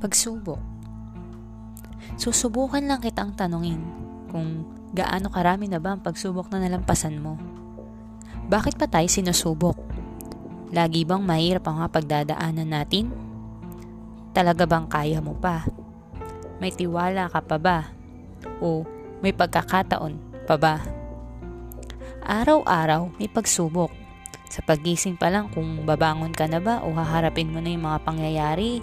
Pagsubok. Susubukan lang kitang tanungin kung gaano karami na ba ang pagsubok na nalampasan mo. Bakit pa tayo sinusubok? Lagi bang mahirap ang mga pagdadaanan natin? Talaga bang kaya mo pa? May tiwala ka pa ba? O may pagkakataon pa ba? Araw-araw may pagsubok. Sa pagising pa lang kung babangon ka na ba o haharapin mo na yung mga pangyayari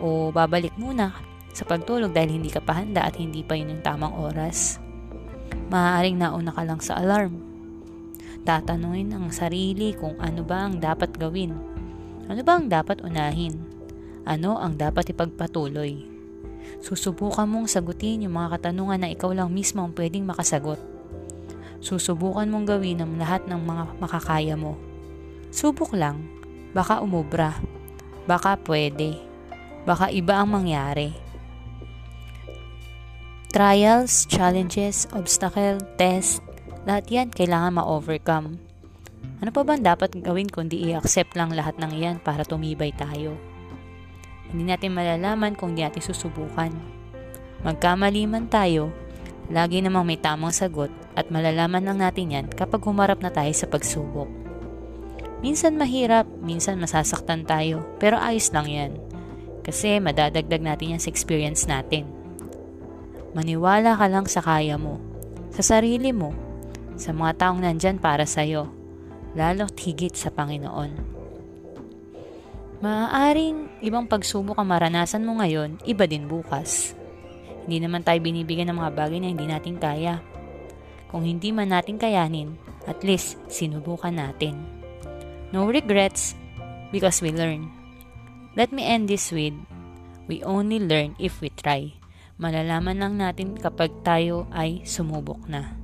o babalik muna sa pagtulog dahil hindi ka pa handa at hindi pa yun yung tamang oras. Maaaring nauna ka lang sa alarm. Tatanungin ang sarili kung ano ba ang dapat gawin. Ano ba ang dapat unahin? Ano ang dapat ipagpatuloy? Susubukan mong sagutin yung mga katanungan na ikaw lang mismo ang pwedeng makasagot. Susubukan mong gawin ang lahat ng mga makakaya mo. Subok lang. Baka umubra. Baka pwede baka iba ang mangyari. Trials, challenges, obstacle, test, lahat yan kailangan ma-overcome. Ano pa ba dapat gawin kundi i-accept lang lahat ng iyan para tumibay tayo? Hindi natin malalaman kung di natin susubukan. Magkamali man tayo, lagi namang may tamang sagot at malalaman lang natin yan kapag humarap na tayo sa pagsubok. Minsan mahirap, minsan masasaktan tayo, pero ayos lang yan. Kasi madadagdag natin yan sa experience natin. Maniwala ka lang sa kaya mo, sa sarili mo, sa mga taong nandyan para sa'yo, lalo't higit sa Panginoon. Maaaring ibang pagsubok ang maranasan mo ngayon, iba din bukas. Hindi naman tayo binibigyan ng mga bagay na hindi natin kaya. Kung hindi man natin kayanin, at least sinubukan natin. No regrets because we learn. Let me end this with, we only learn if we try. Malalaman lang natin kapag tayo ay sumubok na.